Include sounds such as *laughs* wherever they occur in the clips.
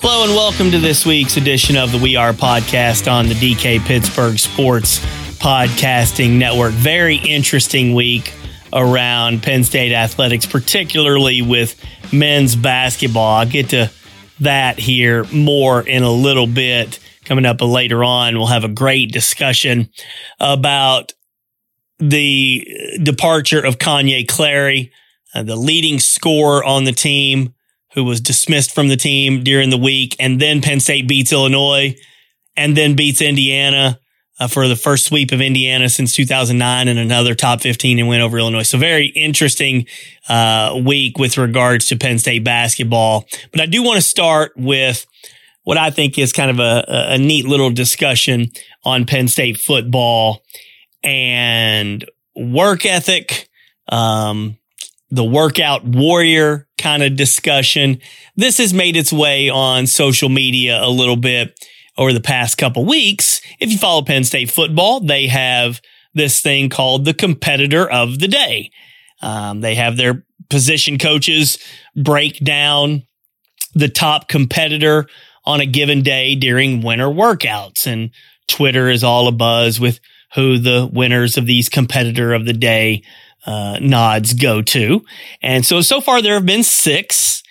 Hello and welcome to this week's edition of the We Are podcast on the DK Pittsburgh Sports Podcasting Network. Very interesting week around Penn State athletics, particularly with men's basketball. I'll get to that here more in a little bit. Coming up later on, we'll have a great discussion about the departure of Kanye Clary, uh, the leading scorer on the team who was dismissed from the team during the week. And then Penn State beats Illinois and then beats Indiana uh, for the first sweep of Indiana since 2009 and another top 15 and win over Illinois. So very interesting uh, week with regards to Penn State basketball. But I do want to start with what I think is kind of a, a neat little discussion on Penn State football and work ethic, um, the workout warrior kind of discussion. This has made its way on social media a little bit over the past couple weeks. If you follow Penn State football, they have this thing called the competitor of the day. Um, they have their position coaches break down the top competitor on a given day during winter workouts. And Twitter is all abuzz with who the winners of these competitor of the day uh, nods go to. And so, so far there have been six.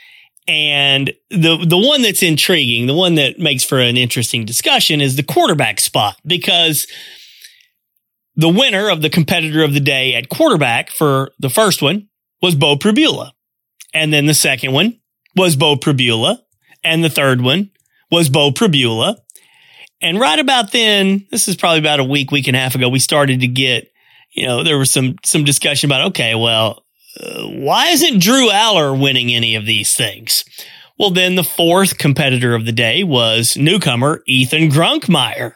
And the, the one that's intriguing, the one that makes for an interesting discussion is the quarterback spot because the winner of the competitor of the day at quarterback for the first one was Beau Pribula. And then the second one was Beau Pribula. And the third one was Beau Pribula. And right about then, this is probably about a week, week and a half ago, we started to get you know, there was some some discussion about okay, well, uh, why isn't Drew Allar winning any of these things? Well, then the fourth competitor of the day was newcomer Ethan Grunkemeyer.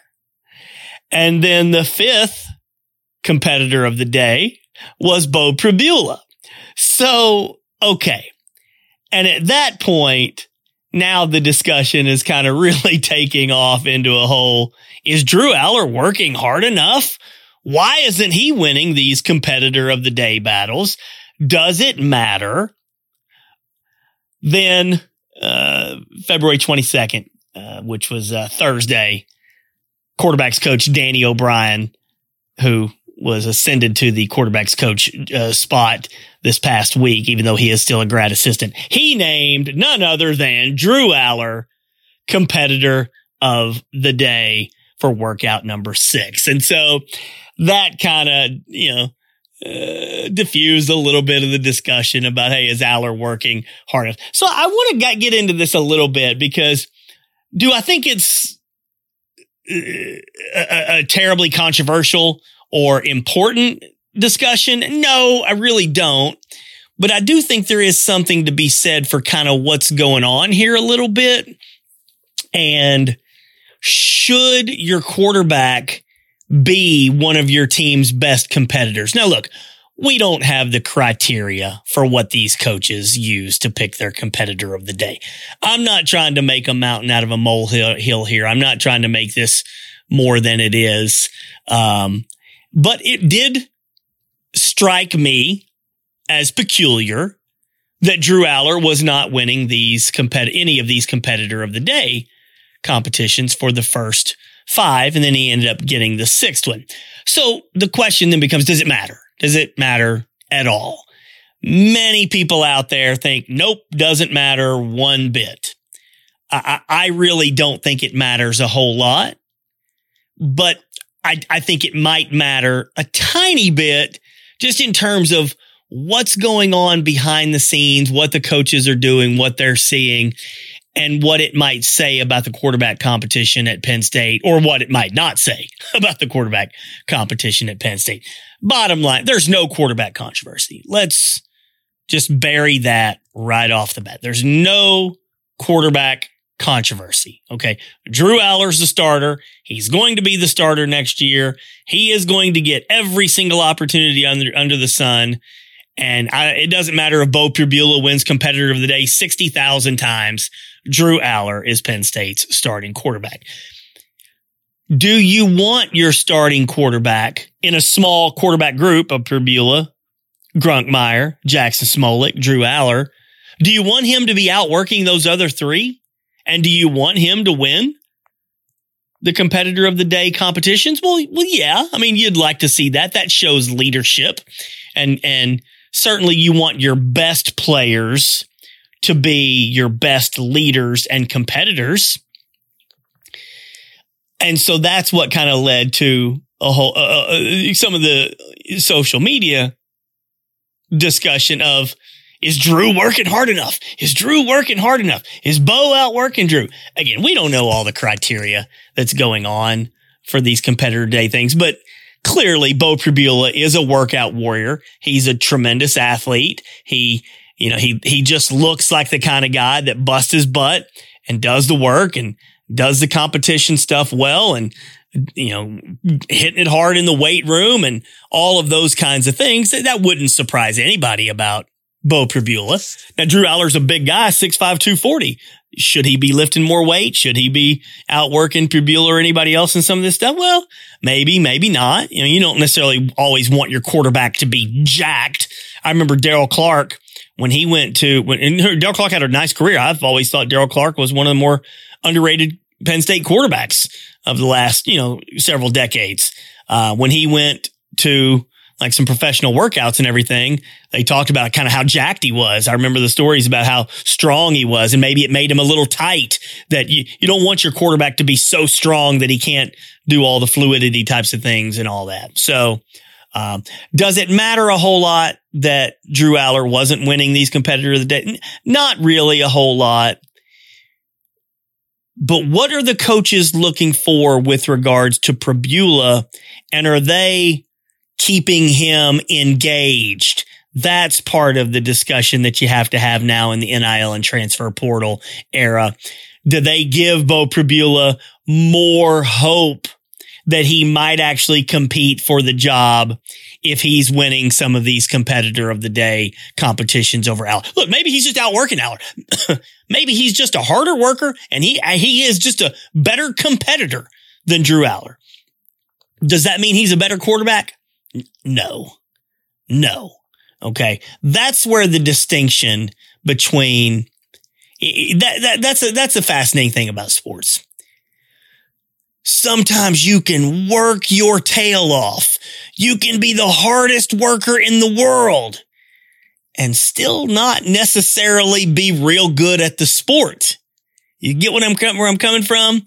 And then the fifth competitor of the day was Beau Pribula. So, okay. And at that point, now the discussion is kind of *laughs* really taking off into a whole, is Drew Allar working hard enough? Why isn't he winning these competitor of the day battles? Does it matter? Then, uh, February 22nd, uh, which was uh, Thursday, quarterbacks coach Danny O'Brien, who was ascended to the quarterbacks coach uh, spot this past week, even though he is still a grad assistant. He named none other than Drew Allar competitor of the day for workout number six. And so that kind of, you know, uh, diffused a little bit of the discussion about, hey, is Allar working hard enough? So I want to get into this a little bit because do I think it's uh, a, a terribly controversial or important discussion? No, I really don't. But I do think there is something to be said for kind of what's going on here a little bit. And should your quarterback be one of your team's best competitors. Now, look, we don't have the criteria for what these coaches use to pick their competitor of the day. I'm not trying to make a mountain out of a molehill here. I'm not trying to make this more than it is. Um, but it did strike me as peculiar that Drew Allar was not winning these compet- any of these competitor of the day competitions for the first five. And then he ended up getting the sixth one. So the question then becomes, does it matter? Does it matter at all? Many people out there think, nope, doesn't matter one bit. I, I really don't think it matters a whole lot, but I, I think it might matter a tiny bit just in terms of what's going on behind the scenes, what the coaches are doing, what they're seeing, and what it might say about the quarterback competition at Penn State or what it might not say *laughs* about the quarterback competition at Penn State. Bottom line, there's no quarterback controversy. Let's just bury that right off the bat. There's no quarterback controversy. Okay. Drew Allar's the starter. He's going to be the starter next year. He is going to get every single opportunity under, under the sun. And I, it doesn't matter if Beau Pribula wins competitor of the day 60,000 times. Drew Allar is Penn State's starting quarterback. Do you want your starting quarterback in a small quarterback group of Pribula, Grunkemeyer, Jaxon Smolik, Drew Allar? Do you want him to be outworking those other three? And do you want him to win the competitor of the day competitions? Well, well, yeah. I mean, you'd like to see that. That shows leadership and, and certainly you want your best players to be your best leaders and competitors. And so that's what kind of led to a whole, uh, uh, uh, some of the social media discussion of, is Drew working hard enough? Is Drew working hard enough? Is Beau out working Drew? Again, we don't know all the criteria that's going on for these competitor day things, but clearly Beau Pribula is a workout warrior. He's a tremendous athlete. He, you know, he, he just looks like the kind of guy that busts his butt and does the work and does the competition stuff well and, you know, hitting it hard in the weight room and all of those kinds of things. That wouldn't surprise anybody about Beau Pribula. Now, Drew Allar's a big guy, 6'5", 240. Should he be lifting more weight? Should he be outworking Pribula or anybody else in some of this stuff? Well, maybe, maybe not. You know, you don't necessarily always want your quarterback to be jacked. I remember Daryl Clark when he went to, when Daryl Clark had a nice career. I've always thought Daryl Clark was one of the more underrated Penn State quarterbacks of the last, you know, several decades. Uh, when he went to like some professional workouts and everything, they talked about kind of how jacked he was. I remember the stories about how strong he was and maybe it made him a little tight that you, you don't want your quarterback to be so strong that he can't do all the fluidity types of things and all that. So, um, does it matter a whole lot that Drew Allar wasn't winning these competitor of the day? Not really a whole lot. But what are the coaches looking for with regards to Pribula? And are they keeping him engaged? That's part of the discussion that you have to have now in the NIL and transfer portal era. Do they give Beau Pribula more hope that he might actually compete for the job if he's winning some of these competitor of the day competitions over Al. Look, maybe he's just outworking Al. *coughs* maybe he's just a harder worker and he, he is just a better competitor than Drew Allar. Does that mean he's a better quarterback? No, no. Okay. That's where the distinction between that, that that's a, that's a fascinating thing about sports. Sometimes you can work your tail off. You can be the hardest worker in the world and still not necessarily be real good at the sport. You get what I'm where I'm coming from?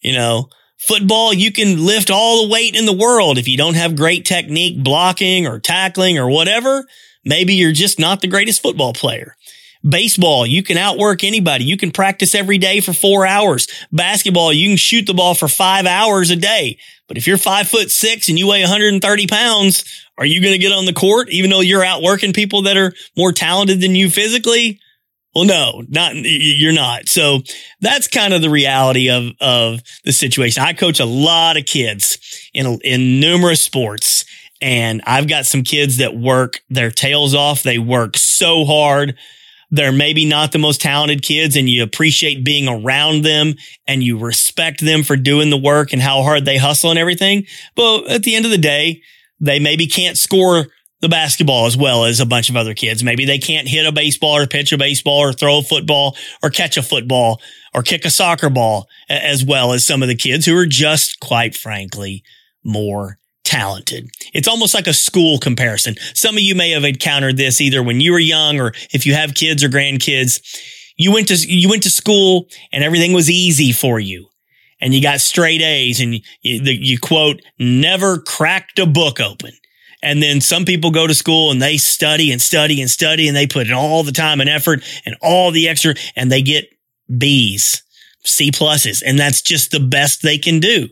You know, football, you can lift all the weight in the world. If you don't have great technique blocking or tackling or whatever, maybe you're just not the greatest football player. Baseball, you can outwork anybody. You can practice every day for four hours. Basketball, you can shoot the ball for five hours a day. But if you're five foot six and you weigh 130 pounds, are you going to get on the court even though you're outworking people that are more talented than you physically? Well, no, not, you're not. So that's kind of the reality of, of the situation. I coach a lot of kids in, in numerous sports And I've got some kids that work their tails off. They work so hard. They're maybe not the most talented kids and you appreciate being around them and you respect them for doing the work and how hard they hustle and everything. But at the end of the day, they maybe can't score the basketball as well as a bunch of other kids. Maybe they can't hit a baseball or pitch a baseball or throw a football or catch a football or kick a soccer ball as well as some of the kids who are just quite frankly more talented. It's almost like a school comparison. Some of you may have encountered this either when you were young or if you have kids or grandkids. You went to, you went to school and everything was easy for you and you got straight A's and you, you, you quote, never cracked a book open. And then some people go to school and they study and study and study and they put in all the time and effort and all the extra and they get B's, C pluses. And that's just the best they can do.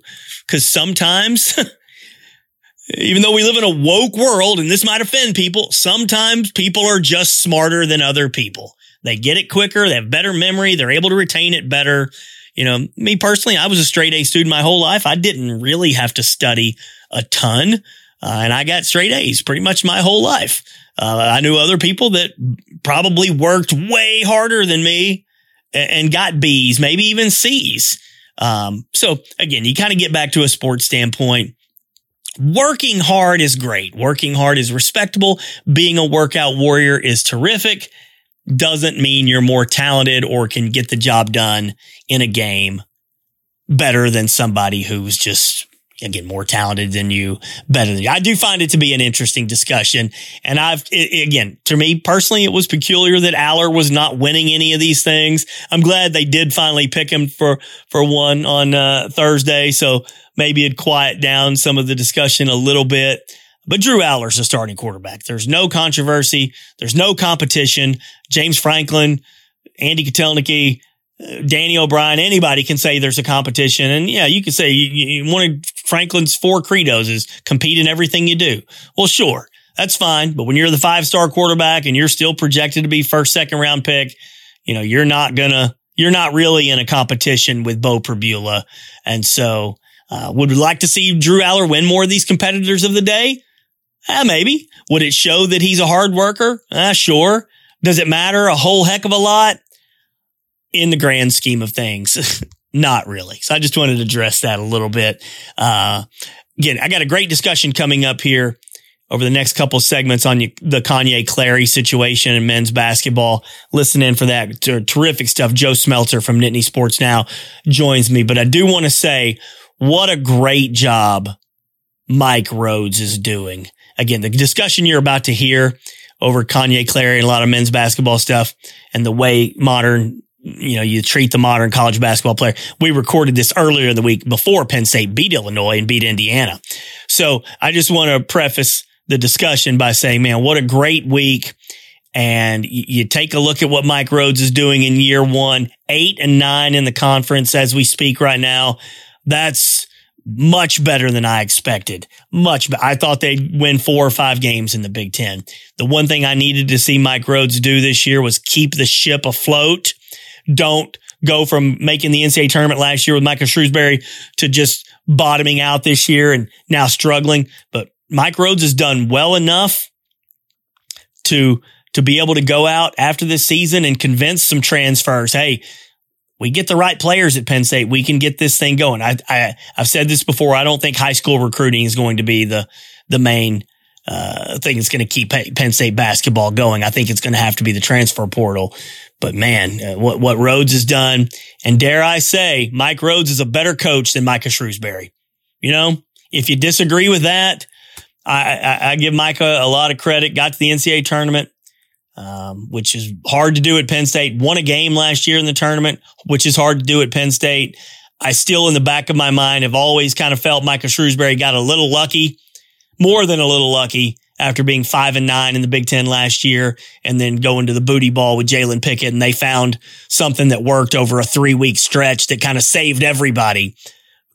Cause sometimes *laughs* even though we live in a woke world and this might offend people, sometimes people are just smarter than other people. They get it quicker. They have better memory. They're able to retain it better. You know, me personally, I was a straight A student my whole life. I didn't really have to study a ton. Uh, and I got straight A's pretty much my whole life. Uh, I knew other people that probably worked way harder than me and, and got B's, maybe even C's. Um, so again, you kind of get back to a sports standpoint working hard is great. Working hard is respectable. Being a workout warrior is terrific. Doesn't mean you're more talented or can get the job done in a game better than somebody who's just again more talented than you, better than you. I do find it to be an interesting discussion, and I've it, again to me personally, it was peculiar that Allar was not winning any of these things. I'm glad they did finally pick him for for one on uh, Thursday, so maybe it'd quiet down some of the discussion a little bit. But Drew Allar's a starting quarterback. There's no controversy. There's no competition. James Franklin, Andy Kotelnicki, Danny O'Brien, anybody can say there's a competition. And yeah, you can say you, you, one of Franklin's four credos is compete in everything you do. Well, sure, that's fine. But when you're the five star quarterback and you're still projected to be first, second round pick, you know, you're not gonna, you're not really in a competition with Beau Pribula. And so uh, would we like to see Drew Allar win more of these competitors of the day? Uh, maybe. Would it show that he's a hard worker? Uh, sure. Does it matter a whole heck of a lot? In the grand scheme of things, *laughs* not really. So I just wanted to address that a little bit. Uh, again, I got a great discussion coming up here over the next couple segments on the Kanye Clary situation in men's basketball. Listen in for that. Terrific stuff. Joe Smeltzer from Nittany Sports Now joins me, but I do want to say what a great job Mike Rhoades is doing. Again, the discussion you're about to hear over Kanye Clary and a lot of men's basketball stuff and the way modern, you know, you treat the modern college basketball player. We recorded this earlier in the week before Penn State beat Illinois and beat Indiana. So I just want to preface the discussion by saying, man, what a great week. And you take a look at what Mike Rhoades is doing in year one, eight and nine in the conference as we speak right now. That's much better than I expected. Much. Be- I thought they'd win four or five games in the Big Ten. The one thing I needed to see Mike Rhoades do this year was keep the ship afloat. Don't go from making the NCAA tournament last year with Michael Shrewsberry to just bottoming out this year and now struggling. But Mike Rhoades has done well enough to to be able to go out after this season and convince some transfers. Hey, we get the right players at Penn State, we can get this thing going. I, I I've said this before. I don't think high school recruiting is going to be the the main uh, thing that's going to keep Penn State basketball going. I think it's going to have to be the transfer portal. But man, uh, what what Rhoades has done, and dare I say, Mike Rhoades is a better coach than Micah Shrewsberry. You know, if you disagree with that, I, I, I give Micah a lot of credit. Got to the NCAA tournament um, which is hard to do at Penn State. Won a game last year in the tournament, which is hard to do at Penn State. I still, in the back of my mind, have always kind of felt Micah Shrewsberry got a little lucky, more than a little lucky after being five and nine in the Big Ten last year and then going to the booty ball with Jalen Pickett. And they found something that worked over a three week stretch that kind of saved everybody.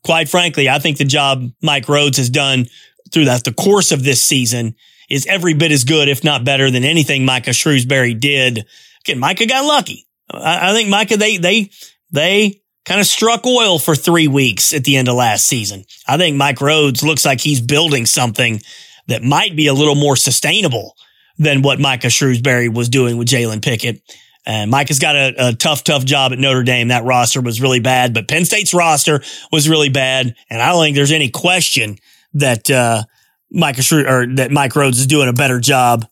Quite frankly, I think the job Mike Rhoades has done through that, the course of this season is every bit as good, if not better than anything Micah Shrewsberry did. Again, Micah got lucky. I, I think Micah, they, they, they kind of struck oil for three weeks at the end of last season. I think Mike Rhoades looks like he's building something that might be a little more sustainable than what Micah Shrewsberry was doing with Jalen Pickett. And Mike has got a, a, tough, tough job at Notre Dame. That roster was really bad, but Penn State's roster was really bad. And I don't think there's any question that, uh, Micah Shrew, or that Mike Rhoades is doing a better job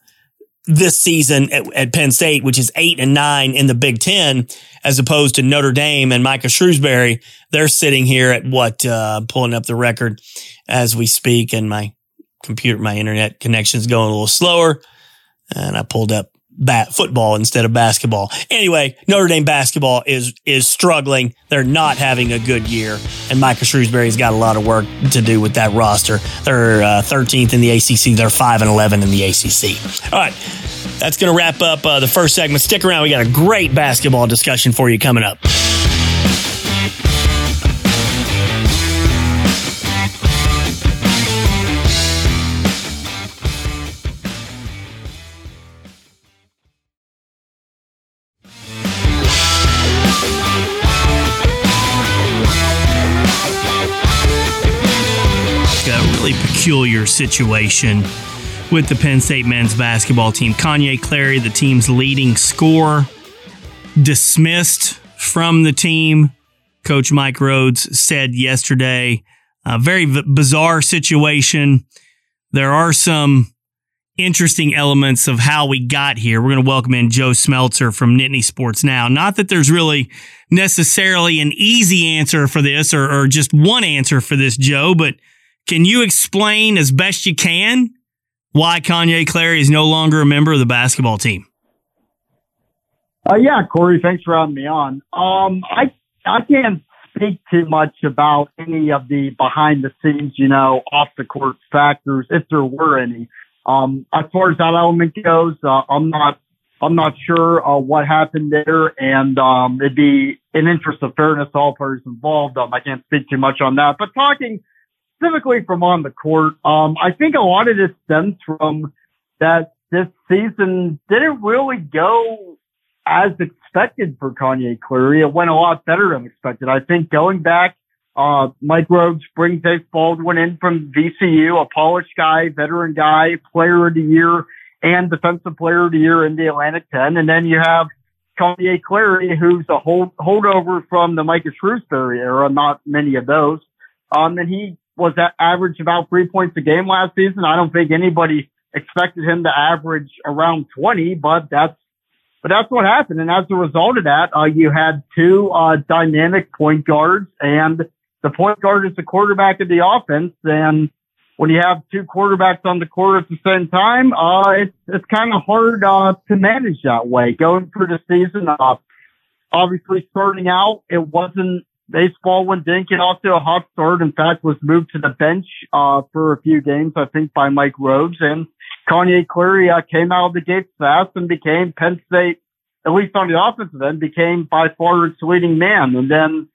this season at, at, Penn State, which is eight and nine in the Big Ten, as opposed to Notre Dame and Micah Shrewsberry. They're sitting here at what, uh, pulling up the record as we speak and my computer, my internet connection is going a little slower. And I pulled up bat football instead of basketball. Anyway, Notre Dame basketball is is struggling. They're not having a good year, and Micah Shrewsberry's got a lot of work to do with that roster. They're uh, 13th in the ACC. They're five and 11 in the ACC. All right, that's going to wrap up uh, the first segment. Stick around. We got a great basketball discussion for you coming up. Peculiar situation with the Penn State men's basketball team. Kanye Clary, the team's leading scorer, dismissed from the team. Coach Mike Rhoades said yesterday, a very v- bizarre situation. There are some interesting elements of how we got here. We're going to welcome in Joe Smeltzer from Nittany Sports Now. Not that there's really necessarily an easy answer for this or, or just one answer for this, Joe, but can you explain as best you can why Kanye Clary is no longer a member of the basketball team? Uh, yeah, Cory, thanks for having me on. Um, I I can't speak too much about any of the behind the scenes, you know, off the court factors, if there were any. Um, as far as that element goes, uh, I'm not I'm not sure uh, what happened there, and um, it'd be in interest of fairness all parties involved. Um, I can't speak too much on that. But talking specifically from on the court, um, I think a lot of this stems from that this season didn't really go as expected for Kanye Clary. It went a lot better than expected. I think going back, uh, Mike Rhoades brings Dave Baldwin in from VCU, a polished guy, veteran guy, player of the year and defensive player of the year in the Atlantic 10. And then you have Kanye Clary, who's a hold, holdover from the Micah Shrewsberry era, not many of those. Um, and he was that average about three points a game last season. I don't think anybody expected him to average around 20, but that's, but that's what happened. And as a result of that, uh, you had two, uh, dynamic point guards and the point guard is the quarterback of the offense. And when you have two quarterbacks on the court at the same time, uh, it's, it's kind of hard, uh, to manage that way going through the season. Uh, obviously starting out, it wasn't baseball when off to a hot start. In fact, was moved to the bench uh, for a few games, I think, by Mike Rhoades. And Kanye Clary uh, came out of the gates fast and became Penn State, at least on the offensive end, became by far its leading man. And then,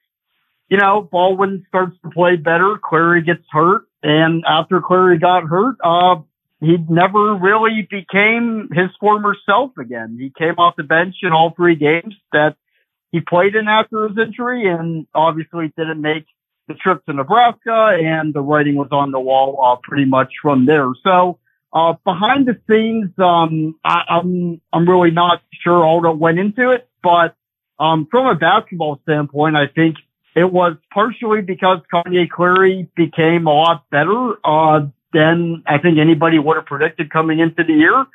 you know, Baldwin starts to play better. Clary gets hurt. And after Clary got hurt, uh, he never really became his former self again. He came off the bench in all three games that he played in after his injury and obviously didn't make the trip to Nebraska and the writing was on the wall uh, pretty much from there. So uh, behind the scenes, um, I, am I'm, I'm really not sure all that went into it, but um, from a basketball standpoint, I think it was partially because Kanye Clary became a lot better uh, than I think anybody would have predicted coming into the year,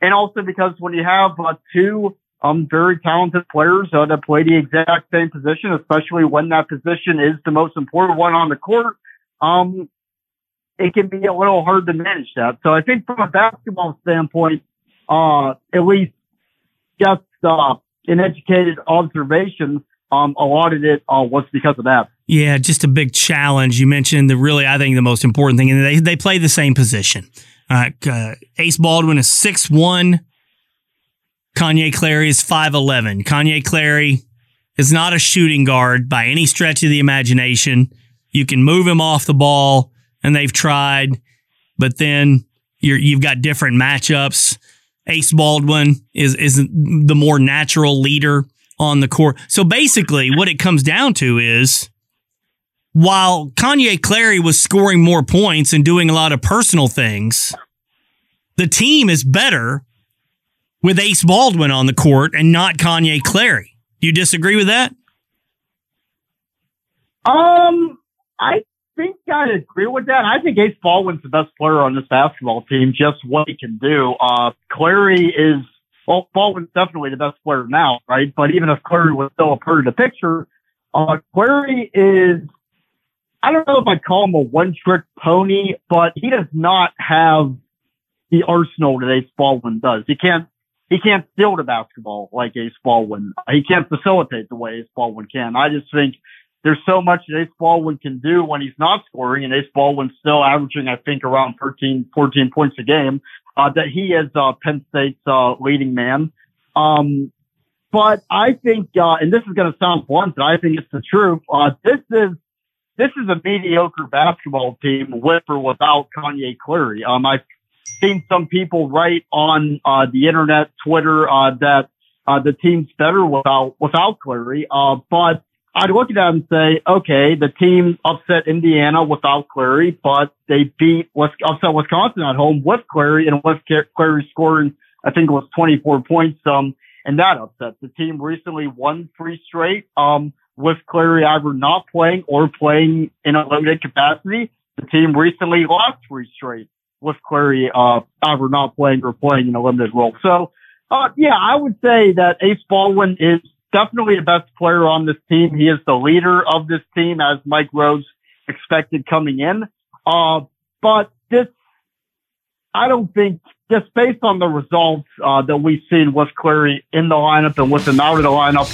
and also because when you have uh, two um, very talented players uh, that play the exact same position, especially when that position is the most important one on the court. Um, it can be a little hard to manage that. So I think from a basketball standpoint, uh, at least just, uh, an educated observation, um, a lot of it, uh, was because of that. Yeah, just a big challenge. You mentioned the really, I think the most important thing, and they, they play the same position. Uh, uh Ace Baldwin is six one, Kanye Clary is 5'11. Kanye Clary is not a shooting guard by any stretch of the imagination. You can move him off the ball, and they've tried, but then you have got different matchups. Ace Baldwin is is the more natural leader on the court. So basically, what it comes down to is while Kanye Clary was scoring more points and doing a lot of personal things, the team is better with Ace Baldwin on the court and not Kanye Clary. Do you disagree with that? Um, I think I agree with that. I think Ace Baldwin's the best player on this basketball team, just what he can do. Uh, Clary is, well, Baldwin's definitely the best player now, right? But even if Clary was still a part of the picture, uh, Clary is, I don't know if I'd call him a one trick pony, but he does not have the arsenal that Ace Baldwin does. He can't, he can't steal the basketball like Ace Baldwin. He can't facilitate the way Ace Baldwin can. I just think there's so much that Ace Baldwin can do when he's not scoring, and Ace Baldwin's still averaging, I think, around 13, 14 points a game, uh, that he is, uh, Penn State's, uh, leading man. Um, but I think, uh, and this is going to sound blunt, but I think it's the truth. Uh, this is, this is a mediocre basketball team with or without Kanye Clary. Um, I've seen some people write on, uh, the internet, Twitter, uh, that, uh, the team's better without, without Clary. Uh, but I'd look at that and say, okay, the team upset Indiana without Clary, but they beat upset Wisconsin at home with Clary and with Clary scoring, I think it was 24 points, um, and that upset. The team recently won three straight, um, with Clary either not playing or playing in a limited capacity. The team recently lost three straight with Clary, uh, either not playing or playing in a limited role. So, uh, yeah, I would say that Ace Baldwin is definitely the best player on this team. He is the leader of this team as Mike Rhoades expected coming in. Uh, but this, I don't think just based on the results, uh, that we've seen with Clary in the lineup and with him out of the lineup,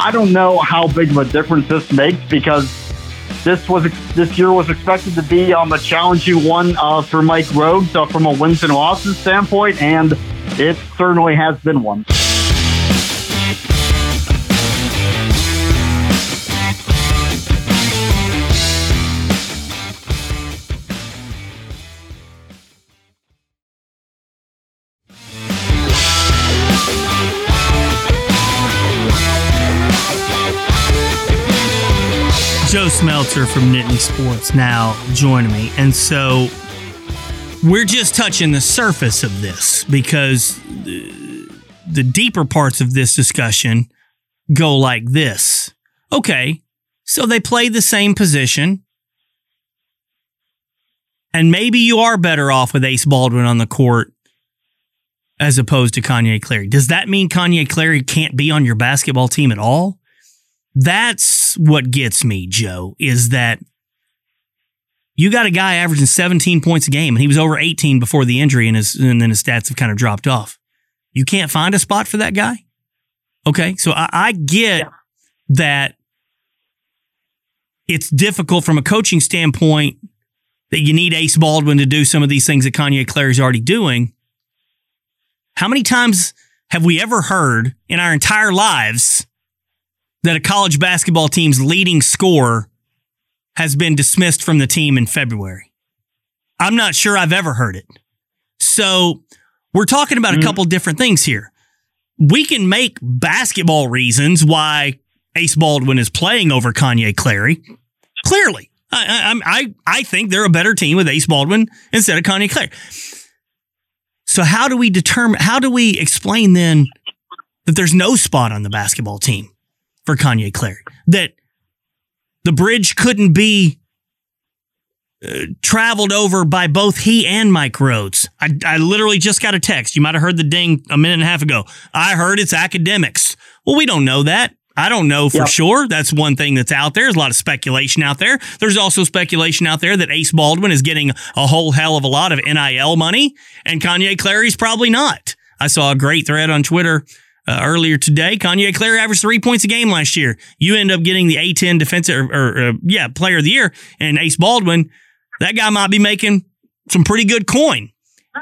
I don't know how big of a difference this makes because this was this year was expected to be um, a challenging one uh, for Mike Rhoades uh, from a wins and losses standpoint, and it certainly has been one. Joe Smeltzer from Nittany Sports now joining me. And so we're just touching the surface of this because the, the deeper parts of this discussion go like this. Okay, so they play the same position. And maybe you are better off with Ace Baldwin on the court as opposed to Kanye Clary. Does that mean Kanye Clary can't be on your basketball team at all? That's what gets me, Joe, is that you got a guy averaging 17 points a game, and he was over 18 before the injury, and, his, and then his stats have kind of dropped off. You can't find a spot for that guy? Okay, so I, I get yeah. that it's difficult from a coaching standpoint that you need Ace Baldwin to do some of these things that Kanye Clary's already doing. How many times have we ever heard in our entire lives that a college basketball team's leading scorer has been dismissed from the team in February. I'm not sure I've ever heard it. So we're talking about mm-hmm. a couple different things here. We can make basketball reasons why Ace Baldwin is playing over Kanye Clary. Clearly, I, I, I, I think they're a better team with Ace Baldwin instead of Kanye Clary. So how do we determine? How do we explain then that there's no spot on the basketball team for Kanye Clary. That the bridge couldn't be uh, traveled over by both he and Mike Rhoades. I, I literally just got a text. You might have heard the ding a minute and a half ago. I heard it's academics. Well, we don't know that. I don't know for yep. sure. That's one thing that's out there. There's a lot of speculation out there. There's also speculation out there that Ace Baldwin is getting a whole hell of a lot of NIL money, and Kanye Clary's probably not. I saw a great thread on Twitter uh, earlier today. Kanye Clary averaged three points a game last year. You end up getting the A10 defensive or, or uh, yeah, player of the year and Ace Baldwin. That guy might be making some pretty good coin.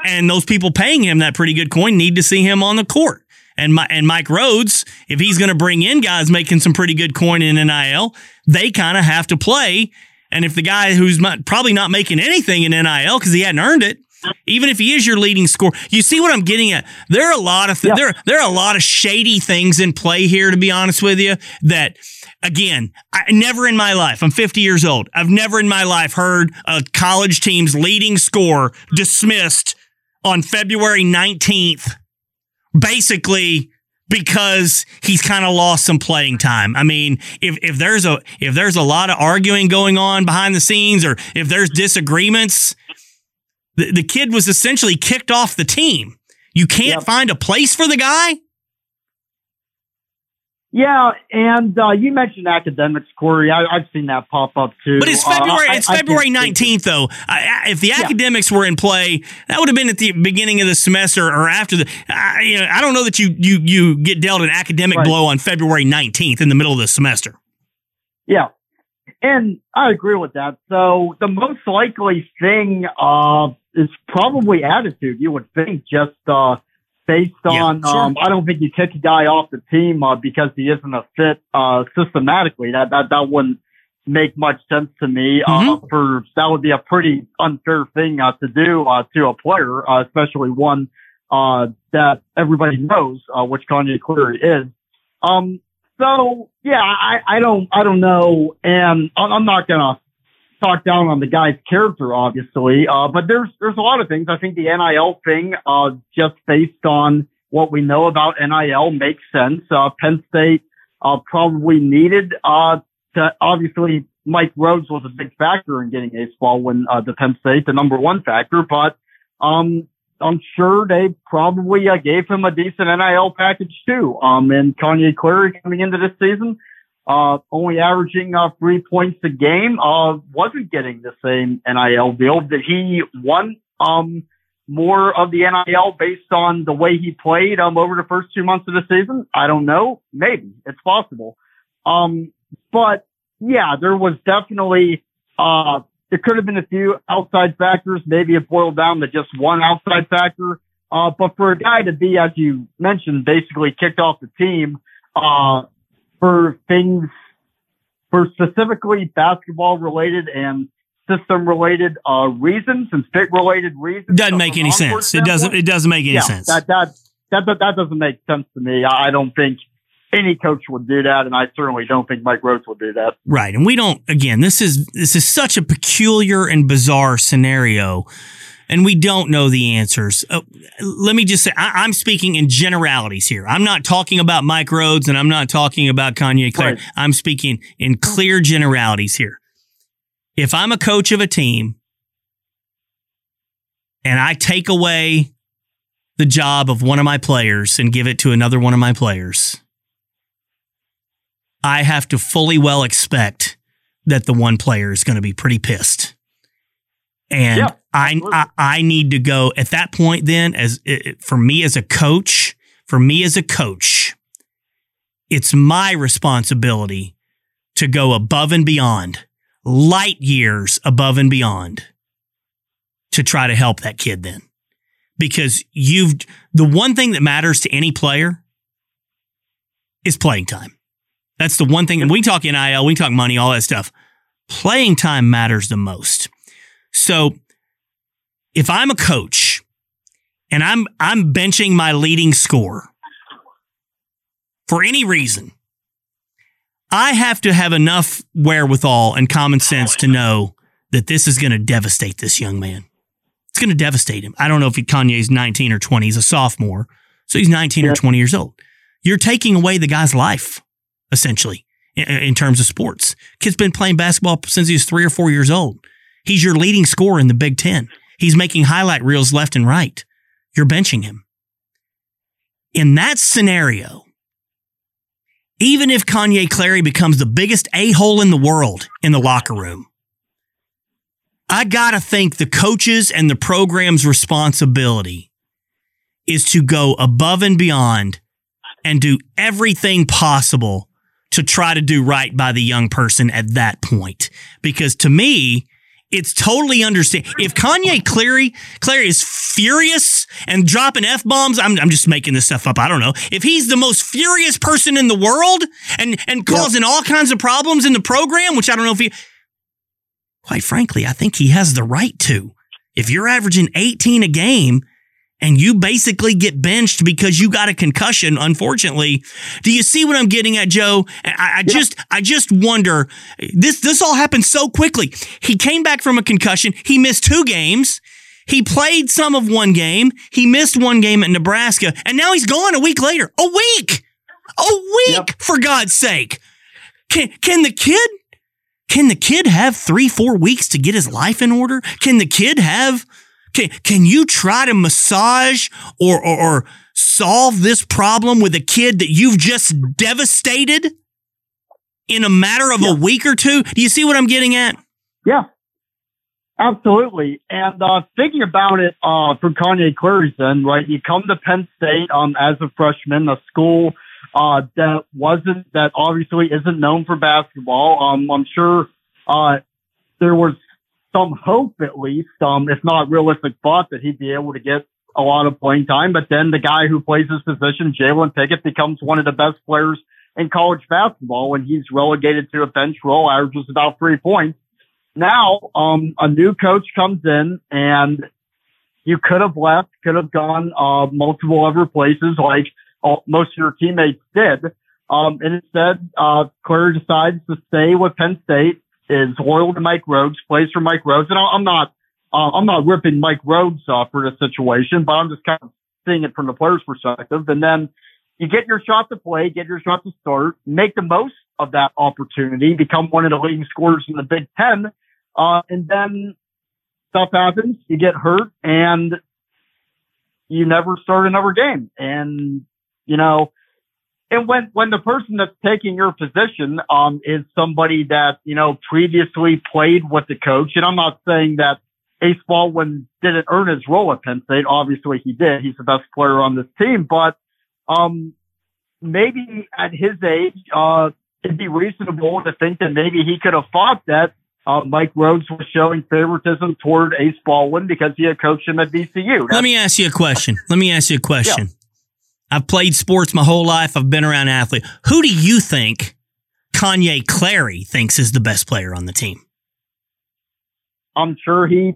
And those people paying him that pretty good coin need to see him on the court. And my, and Mike Rhoades, if he's going to bring in guys making some pretty good coin in NIL, they kind of have to play. And if the guy who's probably not making anything in NIL because he hadn't earned it, even if he is your leading scorer. You see what I'm getting at? There are a lot of th- yeah. there there are a lot of shady things in play here. To be honest with you, that again, I never in my life. I'm 50 years old. I've never in my life heard a college team's leading scorer dismissed on February 19th, basically because he's kind of lost some playing time. I mean, if, if there's a if there's a lot of arguing going on behind the scenes or if there's disagreements, the, the kid was essentially kicked off the team. You can't yep. find a place for the guy? Yeah, and uh, you mentioned academics, Cory. I, have seen that pop up too. But it's uh, February. Uh, it's I, February nineteenth, though. I, if the yeah. academics were in play, that would have been at the beginning of the semester or after the. I, you know, I don't know that you you you get dealt an academic right. blow on February nineteenth in the middle of the semester. Yeah, and I agree with that. So the most likely thing uh, is probably attitude. You would think just. Uh, based on, yeah, sure. um, I don't think you kick a guy off the team uh, because he isn't a fit uh, systematically. That that that wouldn't make much sense to me. Uh, mm-hmm. Uh, for that would be a pretty unfair thing uh, to do uh, to a player, uh, especially one uh, that everybody knows, uh, which Kanye Clary is. Um, so yeah, I, I don't I don't know, and I'm not gonna talk down on the guy's character, obviously. Uh, but there's there's a lot of things. I think the NIL thing, uh, just based on what we know about NIL, makes sense. Uh, Penn State uh, probably needed uh, to obviously Mike Rhoades was a big factor in getting Ace Baldwin uh, to Penn State, the number one factor. But um, I'm sure they probably gave him a decent NIL package too. Um, and Kanye Clary coming into this season uh, only averaging uh, three points a game, uh, wasn't getting the same NIL deal. Did he want um, more of the NIL based on the way he played um, over the first two months of the season? I don't know. Maybe it's possible. Um, but yeah, there was definitely uh, there could have been a few outside factors. Maybe it boiled down to just one outside factor. Uh, but for a guy to be, as you mentioned, basically kicked off the team, uh, for things for specifically basketball related and system related uh, reasons and fit related reasons. Doesn't make any sense. It doesn't. It doesn't make any yeah, sense. That, that that that that doesn't make sense to me. I don't think any coach would do that, and I certainly don't think Mike Rhoades would do that. Right, and we don't. Again, this is this is such a peculiar and bizarre scenario and we don't know the answers. Uh, let me just say, I, am speaking in generalities here. I'm not talking about Mike Rhoades and I'm not talking about Kanye Clary. Right. I'm speaking in clear generalities here. If I'm a coach of a team and I take away the job of one of my players and give it to another one of my players, I have to fully well expect that the one player is going to be pretty pissed. And yeah, I, I, I need to go at that point. Then, as it, for me as a coach, for me as a coach, it's my responsibility to go above and beyond, light years above and beyond, to try to help that kid. Then, because you've the one thing that matters to any player is playing time. That's the one thing. And we talk NIL, we talk money, all that stuff. Playing time matters the most. So if I'm a coach and I'm I'm benching my leading scorer for any reason, I have to have enough wherewithal and common sense to know that this is going to devastate this young man. It's going to devastate him. I don't know if Kanye's 19 or 20. He's a sophomore. So he's 19 yeah. or 20 years old. You're taking away the guy's life, essentially, in, in terms of sports. Kid's been playing basketball since he was three or four years old. He's your leading scorer in the Big Ten. He's making highlight reels left and right. You're benching him. In that scenario, even if Kanye Clary becomes the biggest a hole in the world in the locker room, I got to think the coaches and the program's responsibility is to go above and beyond and do everything possible to try to do right by the young person at that point. Because to me, it's totally understand. If Kanye Clary, Clary is furious and dropping F bombs, I'm, I'm just making this stuff up. I don't know. If he's the most furious person in the world and, and causing yep. all kinds of problems in the program, which I don't know if he, quite frankly, I think he has the right to. If you're averaging 18 a game and you basically get benched because you got a concussion, unfortunately. Do you see what I'm getting at, Joe? I, I yeah. just, I just wonder. This, this all happened so quickly. He came back from a concussion. He missed two games. He played some of one game. He missed one game at Nebraska, and now he's gone a week later. A week, a week yep. for God's sake. Can can the kid? Can the kid have three, four weeks to get his life in order? Can the kid have? Can can you try to massage or or, or solve this problem with a kid that you've just devastated in a matter of yeah. a week or two? Do you see what I'm getting at? Yeah, Absolutely. And uh, thinking about it uh, from Kanye Clary's end, right? You come to Penn State um, as a freshman, a school uh, that wasn't, that obviously isn't known for basketball. Um, I'm sure uh, there was some hope, at least, um, if not realistic thought, that he'd be able to get a lot of playing time. But then the guy who plays his position, Jalen Pickett, becomes one of the best players in college basketball when he's relegated to a bench role, averages about three points now, um, a new coach comes in and you could have left, could have gone, uh, multiple other places like all, most of your teammates did. Um, and instead, uh, Clary decides to stay with Penn State, is loyal to Mike Rhoades, plays for Mike Rhoades. And I'm not, uh, I'm not ripping Mike Rhoades off for the situation, but I'm just kind of seeing it from the player's perspective. And then you get your shot to play, get your shot to start, make the most of that opportunity, become one of the leading scorers in the Big Ten uh, and then stuff happens, you get hurt and you never start another game. And, you know, and when, when the person that's taking your position, um, is somebody that, you know, previously played with the coach, and I'm not saying that Ace Baldwin didn't earn his role at Penn State. Obviously he did. He's the best player on this team, but, um, maybe at his age, uh, it'd be reasonable to think that maybe he could have fought that uh, Mike Rhoades was showing favoritism toward Ace Baldwin because he had coached him at VCU. That's- Let me ask you a question. Let me ask you a question. Yeah. I've played sports my whole life. I've been around athletes. Who do you think Kanye Clary thinks is the best player on the team? I'm sure he,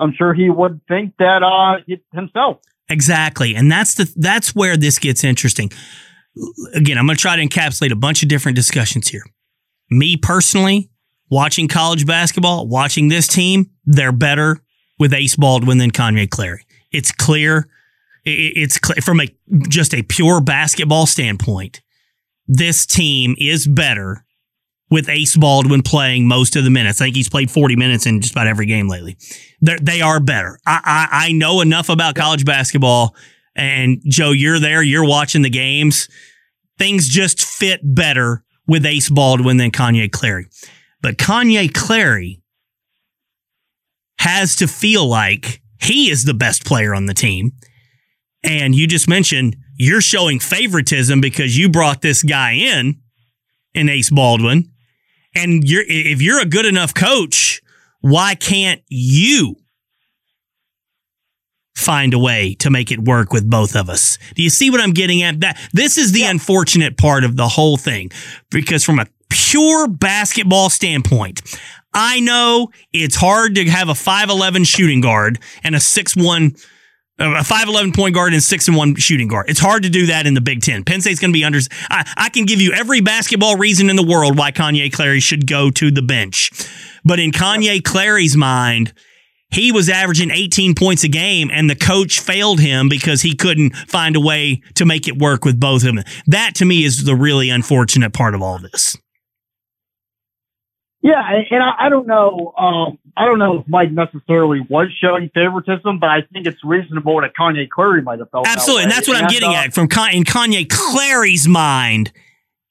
I'm sure he would think that uh, himself. Exactly, and that's the that's where this gets interesting. Again, I'm going to try to encapsulate a bunch of different discussions here. Me personally, watching college basketball, watching this team, they're better with Ace Baldwin than Kanye Clary. It's clear. It's from a just a pure basketball standpoint. This team is better with Ace Baldwin playing most of the minutes. I think he's played 40 minutes in just about every game lately. They're, they are better. I, I, I know enough about college basketball. And Joe, you're there, you're watching the games. Things just fit better with Ace Baldwin than Kanye Clary. But Kanye Clary has to feel like he is the best player on the team. And you just mentioned you're showing favoritism because you brought this guy in, in Ace Baldwin. And you're, if you're a good enough coach, why can't you find a way to make it work with both of us? Do you see what I'm getting at? That this is the yeah. unfortunate part of the whole thing because from a pure basketball standpoint, I know it's hard to have a 5'11 shooting guard and a 6'1 a 5'11 point guard and 6 and 1 shooting guard. It's hard to do that in the Big Ten. Penn State's going to be under. I, I can give you every basketball reason in the world why Kanye Clary should go to the bench. But in Kanye Clary's mind, he was averaging 18 points a game and the coach failed him because he couldn't find a way to make it work with both of them. That to me is the really unfortunate part of all this. Yeah, and I, I don't know. Um, I don't know if Mike necessarily was showing favoritism, but I think it's reasonable that Kanye Clary might have felt absolutely, that Absolutely, and that's what and I'm getting uh, at from Con- in Kanye Clary's mind.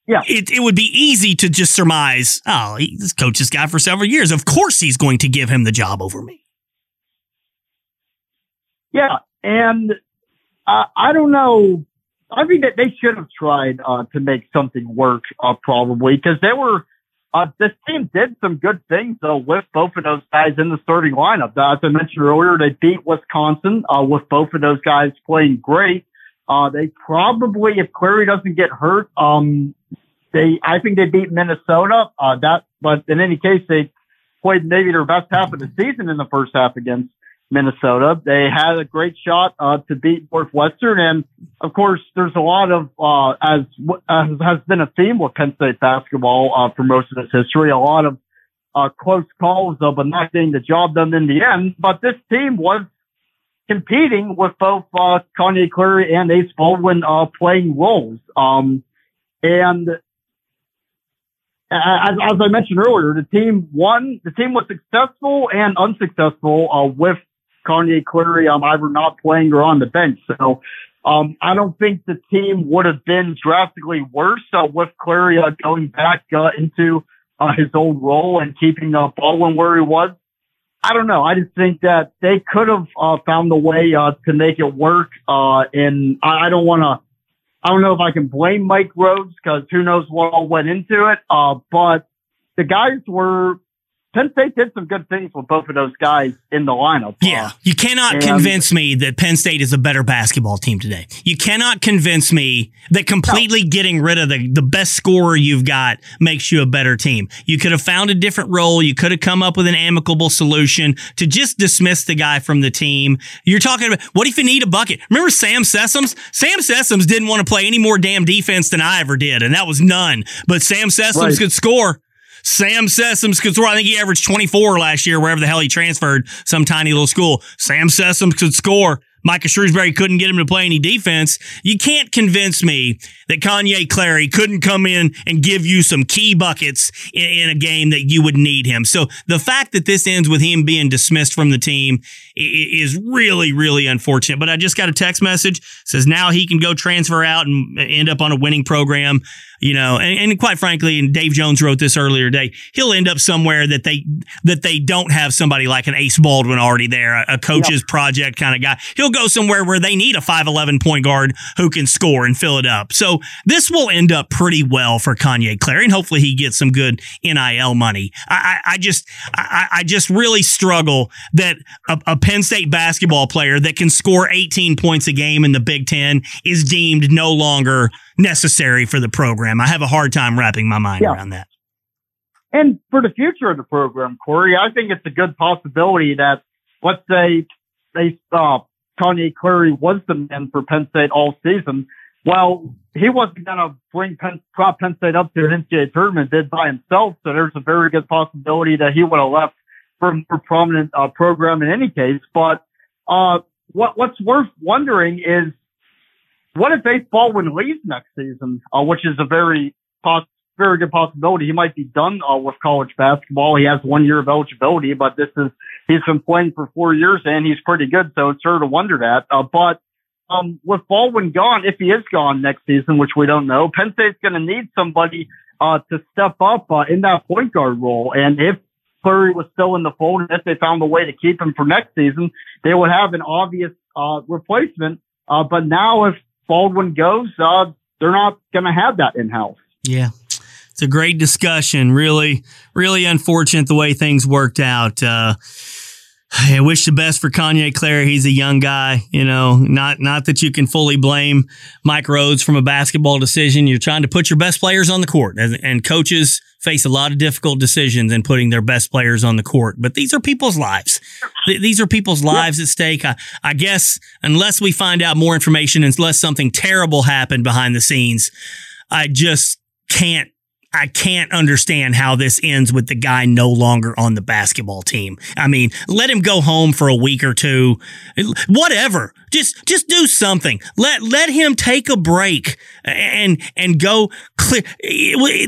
Yeah, it, it would be easy to just surmise. Oh, he, this coach this guy for several years. Of course, he's going to give him the job over me. Yeah, and uh, I don't know. I think that they should have tried uh, to make something work, uh, probably because they were uh, this team did some good things though with both of those guys in the starting lineup. As I mentioned earlier, they beat Wisconsin uh, with both of those guys playing great. Uh, they probably, if Clary doesn't get hurt, um, they I think they beat Minnesota. Uh, that, but in any case, they played maybe their best half of the season in the first half against Minnesota. They had a great shot uh, to beat Northwestern, and of course, there's a lot of uh, as as has been a theme with Penn State basketball uh, for most of its history. A lot of uh, close calls, though, but not getting the job done in the end. But this team was competing with both uh, Kanye Clary and Ace Baldwin uh, playing roles. Um, and as, as, I mentioned earlier, the team won. The team was successful and unsuccessful uh, with Kanye Clary um, either not playing or on the bench. So um, I don't think the team would have been drastically worse uh, with Clary uh, going back uh, into uh, his old role and keeping uh, Baldwin where he was. I don't know. I just think that they could have uh, found a way uh, to make it work. And I, I don't want to. I don't know if I can blame Mike Rhoades because who knows what all went into it. But the guys were Penn State did some good things with both of those guys in the lineup. Yeah. You cannot and, convince me that Penn State is a better basketball team today. You cannot convince me that completely no. getting rid of the, the best scorer you've got makes you a better team. You could have found a different role. You could have come up with an amicable solution to just dismiss the guy from the team. You're talking about what if you need a bucket? Remember Sam Sessoms? Sam Sessoms didn't want to play any more damn defense than I ever did, and that was none. But Sam Sessoms right. could score. Sam Sessoms could score. I think he averaged 24 last year, wherever the hell he transferred, some tiny little school. Sam Sessoms could score. Micah Shrewsberry couldn't get him to play any defense. You can't convince me that Kanye Clary couldn't come in and give you some key buckets in, in, a game that you would need him. So the fact that this ends with him being dismissed from the team is really, really unfortunate. But I just got a text message says now he can go transfer out and end up on a winning program you know, and, and, quite frankly, and Dave Jones wrote this earlier today, he'll end up somewhere that they that they don't have somebody like an Ace Baldwin already there, a, a coach's yep. project kind of guy. He'll go somewhere where they need a 5'11 point guard who can score and fill it up. So this will end up pretty well for Kanye Clary, and hopefully he gets some good NIL money. I, I, I just I, I, just really struggle that a, a Penn State basketball player that can score 18 points a game in the Big Ten is deemed no longer necessary for the program. I have a hard time wrapping my mind yeah. around that. And for the future of the program, Cory, I think it's a good possibility that let's say they uh, Kanye Clary was the man for Penn State all season. Well, he wasn't going to bring Penn, prop Penn State up to an NCAA tournament did by himself. So there's a very good possibility that he would have left for a more prominent uh, program in any case. But uh, what what's worth wondering is what if Ace Baldwin leaves next season, uh, which is a very poss- very good possibility. He might be done uh, with college basketball. He has one year of eligibility, but this is he's been playing for four years and he's pretty good. So it's sort of wonder that. Uh, but um, with Baldwin gone, if he is gone next season, which we don't know, Penn State's going to need somebody uh, to step up uh, in that point guard role. And if Clary was still in the fold, and if they found a way to keep him for next season, they would have an obvious uh, replacement. Uh, but now if Baldwin goes, uh, they're not going to have that in house. Yeah. It's a great discussion. Really, really unfortunate the way things worked out. Uh, I wish the best for Kanye Clary. He's a young guy, you know, not, not that you can fully blame Mike Rhoades from a basketball decision. You're trying to put your best players on the court and, and coaches face a lot of difficult decisions in putting their best players on the court. But these are people's lives. These are people's lives at stake. I, I guess unless we find out more information, unless something terrible happened behind the scenes, I just can't I can't understand how this ends with the guy no longer on the basketball team. I mean, let him go home for a week or two. Whatever. Just just do something. Let let him take a break and and go clear.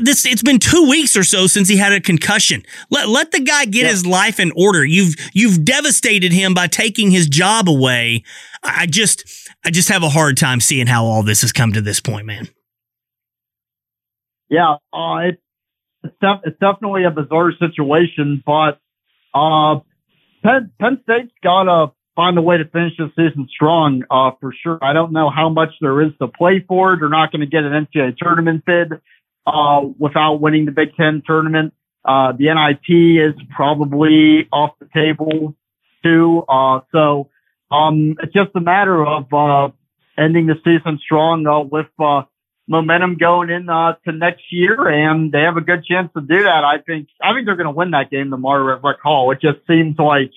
This it's been 2 weeks or so since he had a concussion. Let let the guy get his life in order. You've you've devastated him by taking his job away. I just I just have a hard time seeing how all this has come to this point, man yeah, uh, it's it's, def- it's definitely a bizarre situation, but uh, Penn, Penn State's got to find a way to finish the season strong uh, for sure. I don't know how much there is to play for. They're not going to get an NCAA tournament bid uh, without winning the Big Ten tournament. Uh, the NIT is probably off the table too. Uh, so um, it's just a matter of uh, ending the season strong uh, with uh, momentum going in uh, to next year, and they have a good chance to do that. I think I think they're going to win that game tomorrow at Rec Hall. It just seems like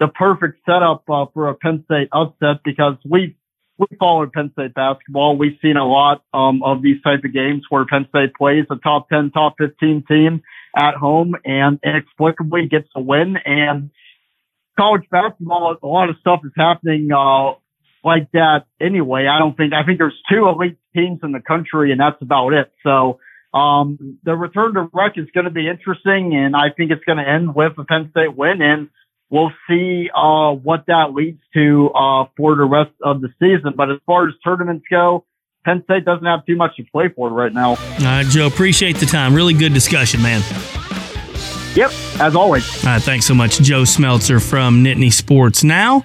the perfect setup uh, for a Penn State upset because we we followed Penn State basketball. We've seen a lot um, of these type of games where Penn State plays a top ten, top fifteen team at home and inexplicably gets a win and college basketball, a lot of stuff is happening uh, like that anyway. I don't think I think there's two elite teams in the country, and that's about it. So um, the return to rec is going to be interesting, and I think it's going to end with a Penn State win, and we'll see uh, what that leads to uh, for the rest of the season. But as far as tournaments go, Penn State doesn't have too much to play for right now. All right, Joe, appreciate the time. Really good discussion, man. Yep, as always. All right, thanks so much, Joe Smeltzer from Nittany Sports. Now.